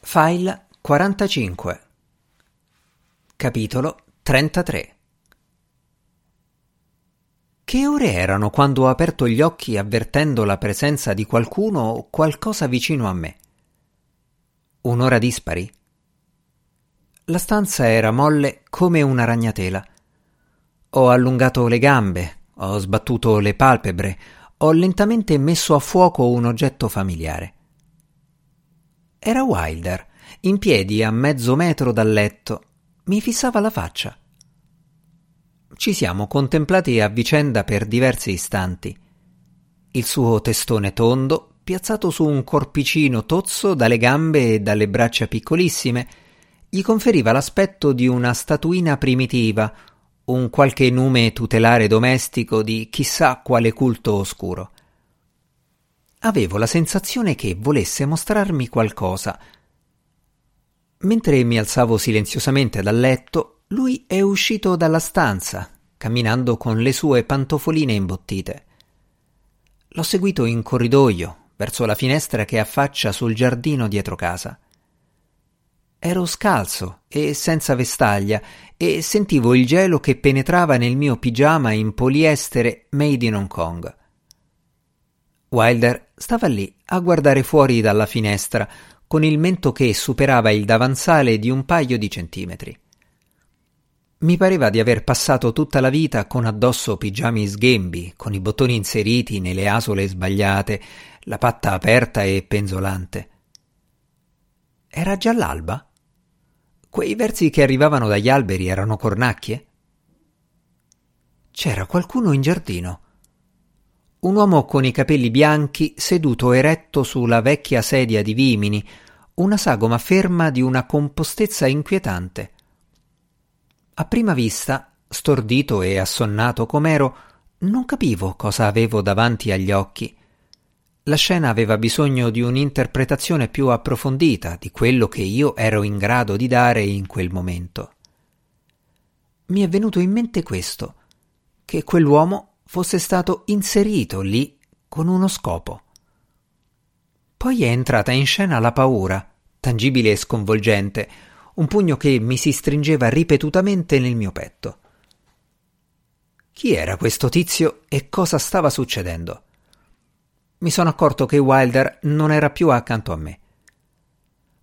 File 45 Capitolo 33 Che ore erano quando ho aperto gli occhi avvertendo la presenza di qualcuno o qualcosa vicino a me? Un'ora dispari? La stanza era molle come una ragnatela. Ho allungato le gambe, ho sbattuto le palpebre, ho lentamente messo a fuoco un oggetto familiare. Era Wilder, in piedi a mezzo metro dal letto. Mi fissava la faccia. Ci siamo contemplati a vicenda per diversi istanti. Il suo testone tondo, piazzato su un corpicino tozzo dalle gambe e dalle braccia piccolissime, gli conferiva l'aspetto di una statuina primitiva, un qualche nume tutelare domestico di chissà quale culto oscuro. Avevo la sensazione che volesse mostrarmi qualcosa. Mentre mi alzavo silenziosamente dal letto, lui è uscito dalla stanza, camminando con le sue pantofoline imbottite. L'ho seguito in corridoio, verso la finestra che affaccia sul giardino dietro casa. Ero scalzo e senza vestaglia e sentivo il gelo che penetrava nel mio pigiama in poliestere made in Hong Kong. Wilder stava lì a guardare fuori dalla finestra con il mento che superava il davanzale di un paio di centimetri. Mi pareva di aver passato tutta la vita con addosso pigiami sghembi, con i bottoni inseriti nelle asole sbagliate, la patta aperta e penzolante. Era già l'alba? Quei versi che arrivavano dagli alberi erano cornacchie? C'era qualcuno in giardino un uomo con i capelli bianchi seduto eretto sulla vecchia sedia di vimini, una sagoma ferma di una compostezza inquietante. A prima vista, stordito e assonnato com'ero, non capivo cosa avevo davanti agli occhi. La scena aveva bisogno di un'interpretazione più approfondita di quello che io ero in grado di dare in quel momento. Mi è venuto in mente questo, che quell'uomo fosse stato inserito lì con uno scopo. Poi è entrata in scena la paura, tangibile e sconvolgente, un pugno che mi si stringeva ripetutamente nel mio petto. Chi era questo tizio e cosa stava succedendo? Mi sono accorto che Wilder non era più accanto a me.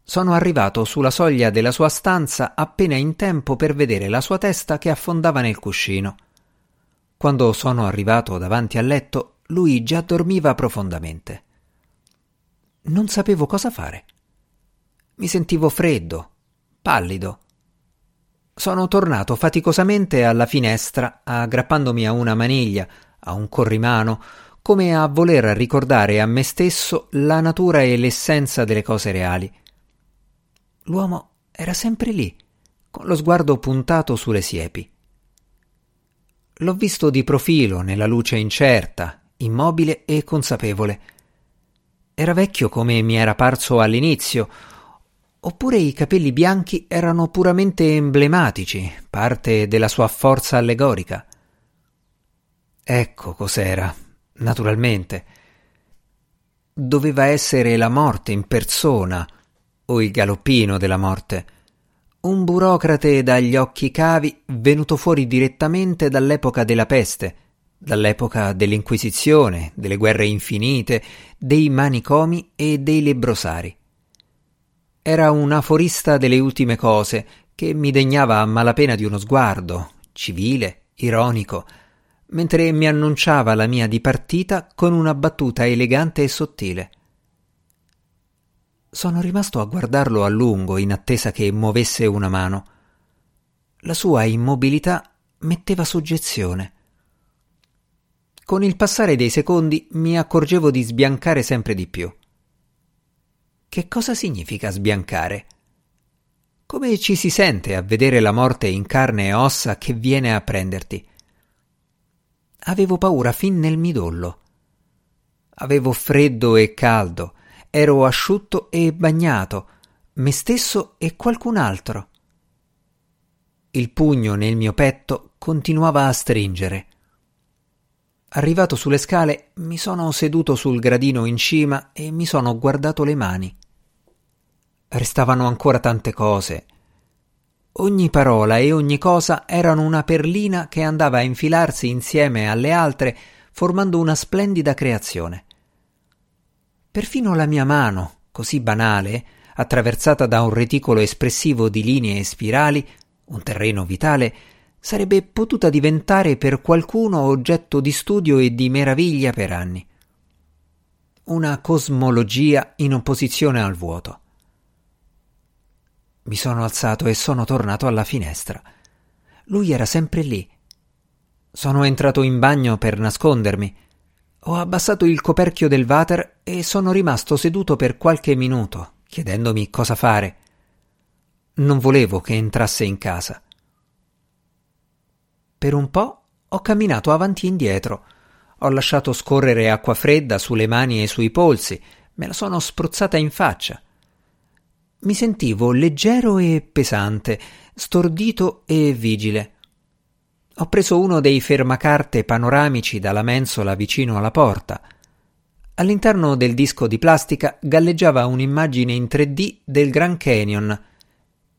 Sono arrivato sulla soglia della sua stanza appena in tempo per vedere la sua testa che affondava nel cuscino. Quando sono arrivato davanti al letto, lui già dormiva profondamente. Non sapevo cosa fare. Mi sentivo freddo, pallido. Sono tornato faticosamente alla finestra, aggrappandomi a una maniglia, a un corrimano, come a voler ricordare a me stesso la natura e l'essenza delle cose reali. L'uomo era sempre lì, con lo sguardo puntato sulle siepi. L'ho visto di profilo, nella luce incerta, immobile e consapevole. Era vecchio come mi era parso all'inizio, oppure i capelli bianchi erano puramente emblematici, parte della sua forza allegorica. Ecco cos'era, naturalmente. Doveva essere la morte in persona, o il galoppino della morte un burocrate dagli occhi cavi venuto fuori direttamente dall'epoca della peste, dall'epoca dell'Inquisizione, delle guerre infinite, dei manicomi e dei lebrosari. Era un aforista delle ultime cose che mi degnava a malapena di uno sguardo, civile, ironico, mentre mi annunciava la mia dipartita con una battuta elegante e sottile. Sono rimasto a guardarlo a lungo in attesa che muovesse una mano. La sua immobilità metteva soggezione. Con il passare dei secondi mi accorgevo di sbiancare sempre di più. Che cosa significa sbiancare? Come ci si sente a vedere la morte in carne e ossa che viene a prenderti? Avevo paura fin nel midollo. Avevo freddo e caldo Ero asciutto e bagnato, me stesso e qualcun altro. Il pugno nel mio petto continuava a stringere. Arrivato sulle scale, mi sono seduto sul gradino in cima e mi sono guardato le mani. restavano ancora tante cose. Ogni parola e ogni cosa erano una perlina che andava a infilarsi insieme alle altre, formando una splendida creazione. Perfino la mia mano, così banale, attraversata da un reticolo espressivo di linee e spirali, un terreno vitale, sarebbe potuta diventare per qualcuno oggetto di studio e di meraviglia per anni. Una cosmologia in opposizione al vuoto. Mi sono alzato e sono tornato alla finestra. Lui era sempre lì. Sono entrato in bagno per nascondermi. Ho abbassato il coperchio del water e sono rimasto seduto per qualche minuto, chiedendomi cosa fare. Non volevo che entrasse in casa. Per un po' ho camminato avanti e indietro. Ho lasciato scorrere acqua fredda sulle mani e sui polsi, me la sono spruzzata in faccia. Mi sentivo leggero e pesante, stordito e vigile. Ho preso uno dei fermacarte panoramici dalla mensola vicino alla porta. All'interno del disco di plastica galleggiava un'immagine in 3D del Grand Canyon.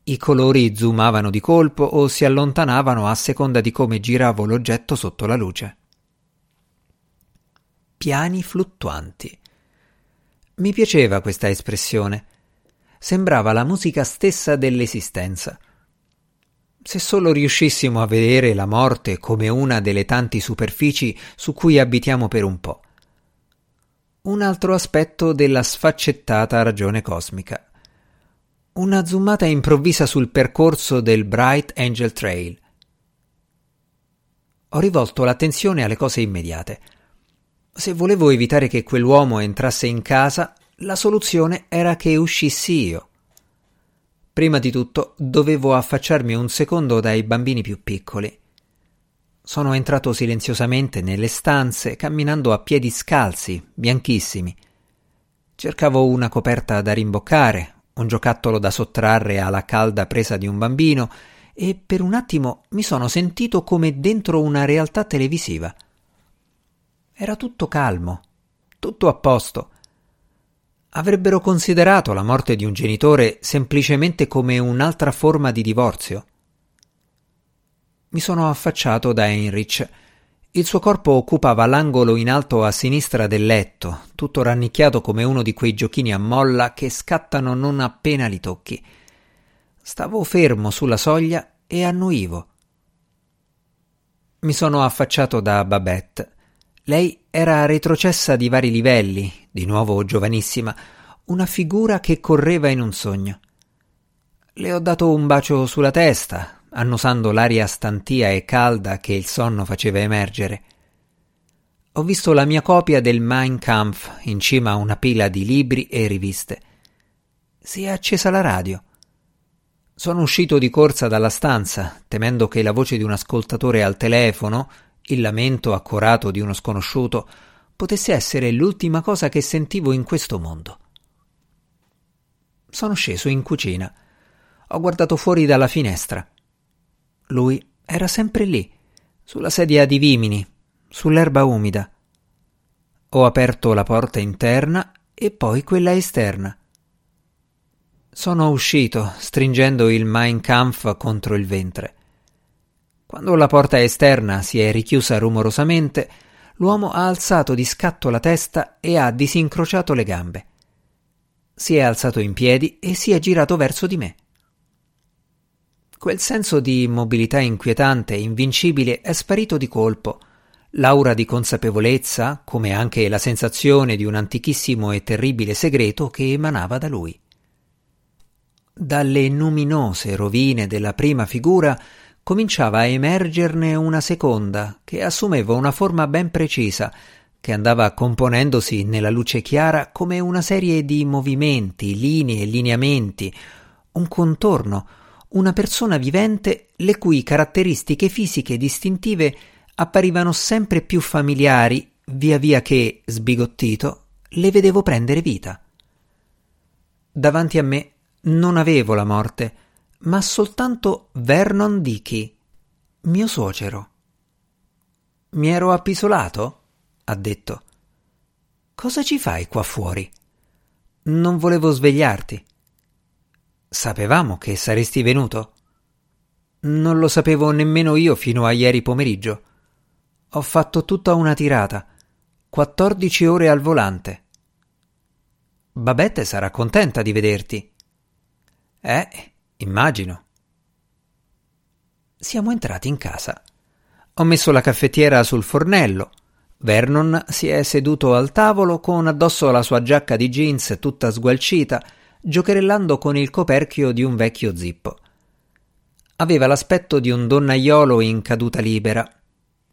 I colori zoomavano di colpo o si allontanavano a seconda di come giravo l'oggetto sotto la luce. Piani fluttuanti. Mi piaceva questa espressione sembrava la musica stessa dell'esistenza. Se solo riuscissimo a vedere la morte come una delle tanti superfici su cui abitiamo per un po'. Un altro aspetto della sfaccettata ragione cosmica. Una zoomata improvvisa sul percorso del Bright Angel Trail. Ho rivolto l'attenzione alle cose immediate. Se volevo evitare che quell'uomo entrasse in casa, la soluzione era che uscissi io. Prima di tutto dovevo affacciarmi un secondo dai bambini più piccoli. Sono entrato silenziosamente nelle stanze, camminando a piedi scalzi, bianchissimi. Cercavo una coperta da rimboccare, un giocattolo da sottrarre alla calda presa di un bambino, e per un attimo mi sono sentito come dentro una realtà televisiva. Era tutto calmo, tutto a posto avrebbero considerato la morte di un genitore semplicemente come un'altra forma di divorzio. Mi sono affacciato da Heinrich. Il suo corpo occupava l'angolo in alto a sinistra del letto, tutto rannicchiato come uno di quei giochini a molla che scattano non appena li tocchi. Stavo fermo sulla soglia e annuivo. Mi sono affacciato da Babette. Lei era retrocessa di vari livelli, di nuovo giovanissima, una figura che correva in un sogno. Le ho dato un bacio sulla testa, annusando l'aria stantia e calda che il sonno faceva emergere. Ho visto la mia copia del Mein Kampf in cima a una pila di libri e riviste. Si è accesa la radio. Sono uscito di corsa dalla stanza, temendo che la voce di un ascoltatore al telefono, il lamento accorato di uno sconosciuto, potesse essere l'ultima cosa che sentivo in questo mondo. Sono sceso in cucina. Ho guardato fuori dalla finestra. Lui era sempre lì, sulla sedia di vimini, sull'erba umida. Ho aperto la porta interna e poi quella esterna. Sono uscito, stringendo il Mein Kampf contro il ventre. Quando la porta esterna si è richiusa rumorosamente, l'uomo ha alzato di scatto la testa e ha disincrociato le gambe. Si è alzato in piedi e si è girato verso di me. Quel senso di immobilità inquietante e invincibile è sparito di colpo. L'aura di consapevolezza, come anche la sensazione di un antichissimo e terribile segreto che emanava da lui. Dalle numinose rovine della prima figura cominciava a emergerne una seconda, che assumeva una forma ben precisa, che andava componendosi nella luce chiara come una serie di movimenti, linee lineamenti, un contorno, una persona vivente le cui caratteristiche fisiche distintive apparivano sempre più familiari via via che, sbigottito, le vedevo prendere vita. Davanti a me non avevo la morte, ma soltanto Vernon Dickey, mio suocero. Mi ero appisolato? ha detto. Cosa ci fai qua fuori? Non volevo svegliarti. Sapevamo che saresti venuto? Non lo sapevo nemmeno io fino a ieri pomeriggio. Ho fatto tutta una tirata. 14 ore al volante. Babette sarà contenta di vederti. Eh, immagino. Siamo entrati in casa. Ho messo la caffettiera sul fornello. Vernon si è seduto al tavolo con addosso la sua giacca di jeans tutta sgualcita, giocherellando con il coperchio di un vecchio zippo. Aveva l'aspetto di un donnaiolo in caduta libera.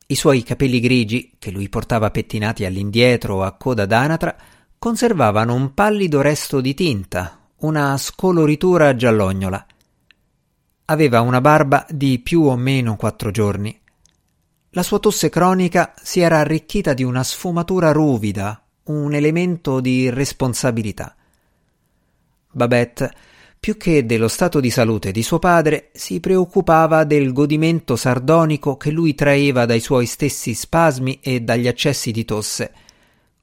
I suoi capelli grigi, che lui portava pettinati all'indietro a coda d'anatra, conservavano un pallido resto di tinta, una scoloritura giallognola. Aveva una barba di più o meno quattro giorni. La sua tosse cronica si era arricchita di una sfumatura ruvida, un elemento di responsabilità. Babette, più che dello stato di salute di suo padre, si preoccupava del godimento sardonico che lui traeva dai suoi stessi spasmi e dagli accessi di tosse,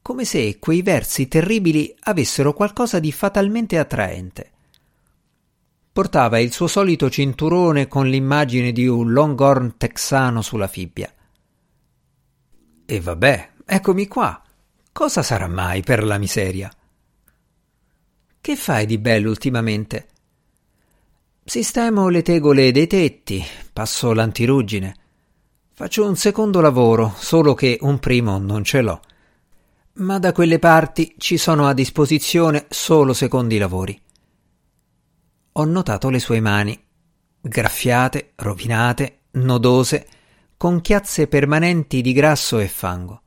come se quei versi terribili avessero qualcosa di fatalmente attraente. Portava il suo solito cinturone con l'immagine di un longhorn texano sulla fibbia. E vabbè, eccomi qua. Cosa sarà mai per la miseria? Che fai di bello ultimamente? Sistemo le tegole dei tetti, passo l'antiruggine. Faccio un secondo lavoro, solo che un primo non ce l'ho ma da quelle parti ci sono a disposizione solo secondi lavori. Ho notato le sue mani, graffiate, rovinate, nodose, con chiazze permanenti di grasso e fango.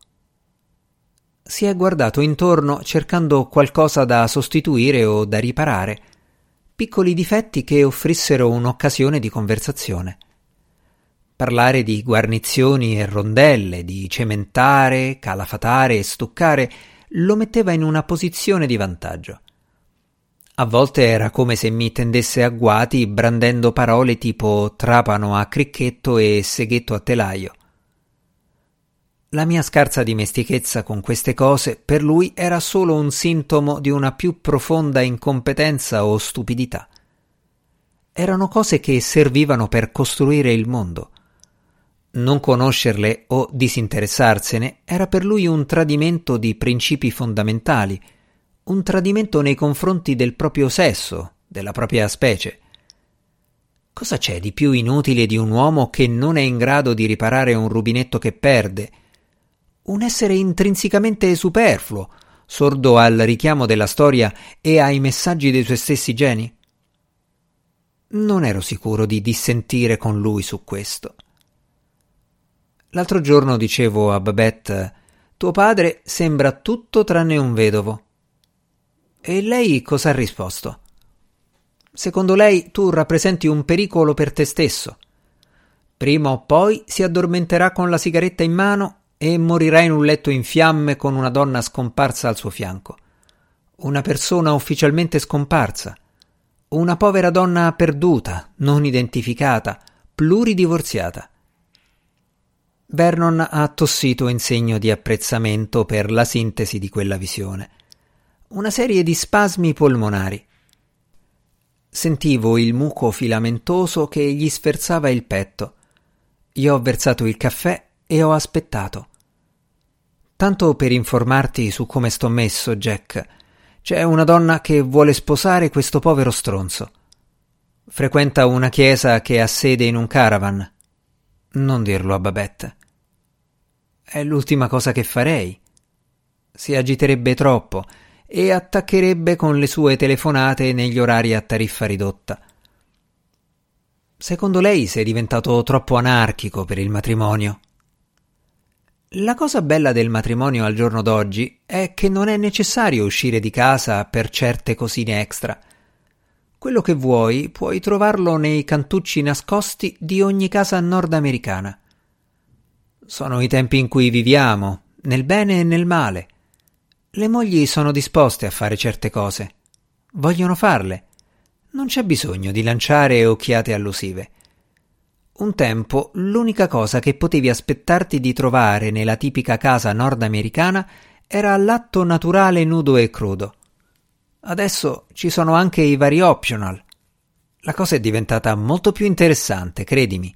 Si è guardato intorno cercando qualcosa da sostituire o da riparare, piccoli difetti che offrissero un'occasione di conversazione. Parlare di guarnizioni e rondelle, di cementare, calafatare e stuccare lo metteva in una posizione di vantaggio. A volte era come se mi tendesse agguati brandendo parole tipo trapano a cricchetto e seghetto a telaio. La mia scarsa dimestichezza con queste cose per lui era solo un sintomo di una più profonda incompetenza o stupidità. Erano cose che servivano per costruire il mondo non conoscerle o disinteressarsene era per lui un tradimento di principi fondamentali, un tradimento nei confronti del proprio sesso, della propria specie. Cosa c'è di più inutile di un uomo che non è in grado di riparare un rubinetto che perde? Un essere intrinsecamente superfluo, sordo al richiamo della storia e ai messaggi dei suoi stessi geni? Non ero sicuro di dissentire con lui su questo. L'altro giorno dicevo a Babette: Tuo padre sembra tutto tranne un vedovo. E lei cosa ha risposto? Secondo lei tu rappresenti un pericolo per te stesso. Prima o poi si addormenterà con la sigaretta in mano e morirà in un letto in fiamme con una donna scomparsa al suo fianco. Una persona ufficialmente scomparsa. Una povera donna perduta, non identificata, pluridivorziata. Vernon ha tossito in segno di apprezzamento per la sintesi di quella visione. Una serie di spasmi polmonari. Sentivo il muco filamentoso che gli sferzava il petto. Gli ho versato il caffè e ho aspettato. Tanto per informarti su come sto messo, Jack. C'è una donna che vuole sposare questo povero stronzo. Frequenta una chiesa che ha sede in un caravan. Non dirlo a Babette. È l'ultima cosa che farei. Si agiterebbe troppo e attaccherebbe con le sue telefonate negli orari a tariffa ridotta. Secondo lei sei diventato troppo anarchico per il matrimonio. La cosa bella del matrimonio al giorno d'oggi è che non è necessario uscire di casa per certe cosine extra. Quello che vuoi puoi trovarlo nei cantucci nascosti di ogni casa nordamericana. Sono i tempi in cui viviamo, nel bene e nel male. Le mogli sono disposte a fare certe cose. Vogliono farle. Non c'è bisogno di lanciare occhiate allusive. Un tempo l'unica cosa che potevi aspettarti di trovare nella tipica casa nordamericana era l'atto naturale nudo e crudo. Adesso ci sono anche i vari optional. La cosa è diventata molto più interessante, credimi.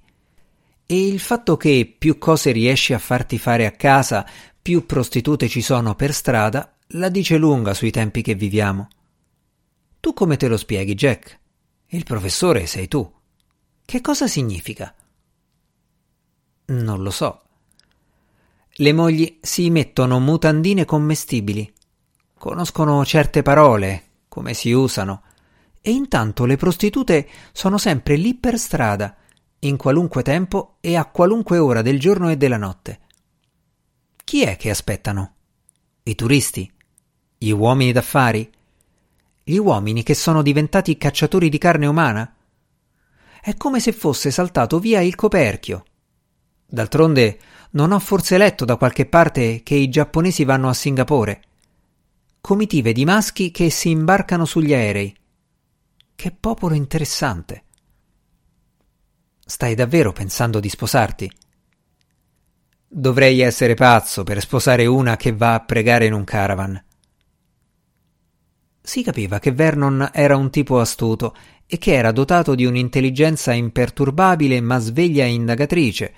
E il fatto che più cose riesci a farti fare a casa, più prostitute ci sono per strada, la dice lunga sui tempi che viviamo. Tu come te lo spieghi, Jack? Il professore sei tu. Che cosa significa? Non lo so. Le mogli si mettono mutandine commestibili, conoscono certe parole, come si usano, e intanto le prostitute sono sempre lì per strada, in qualunque tempo e a qualunque ora del giorno e della notte. Chi è che aspettano? I turisti? Gli uomini d'affari? Gli uomini che sono diventati cacciatori di carne umana? È come se fosse saltato via il coperchio. D'altronde non ho forse letto da qualche parte che i giapponesi vanno a Singapore. Comitive di maschi che si imbarcano sugli aerei. Che popolo interessante. Stai davvero pensando di sposarti? Dovrei essere pazzo per sposare una che va a pregare in un caravan. Si capiva che Vernon era un tipo astuto e che era dotato di un'intelligenza imperturbabile ma sveglia e indagatrice,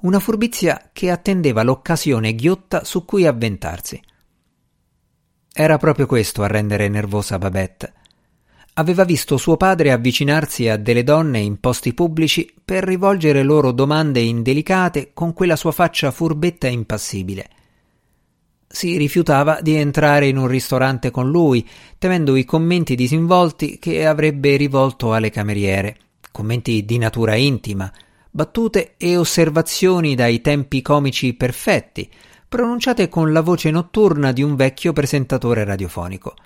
una furbizia che attendeva l'occasione ghiotta su cui avventarsi. Era proprio questo a rendere nervosa Babette. Aveva visto suo padre avvicinarsi a delle donne in posti pubblici per rivolgere loro domande indelicate con quella sua faccia furbetta e impassibile. Si rifiutava di entrare in un ristorante con lui, temendo i commenti disinvolti che avrebbe rivolto alle cameriere, commenti di natura intima, battute e osservazioni dai tempi comici perfetti, pronunciate con la voce notturna di un vecchio presentatore radiofonico.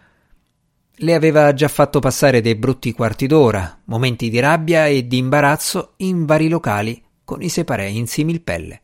Le aveva già fatto passare dei brutti quarti d'ora, momenti di rabbia e di imbarazzo in vari locali con i separei in similpelle.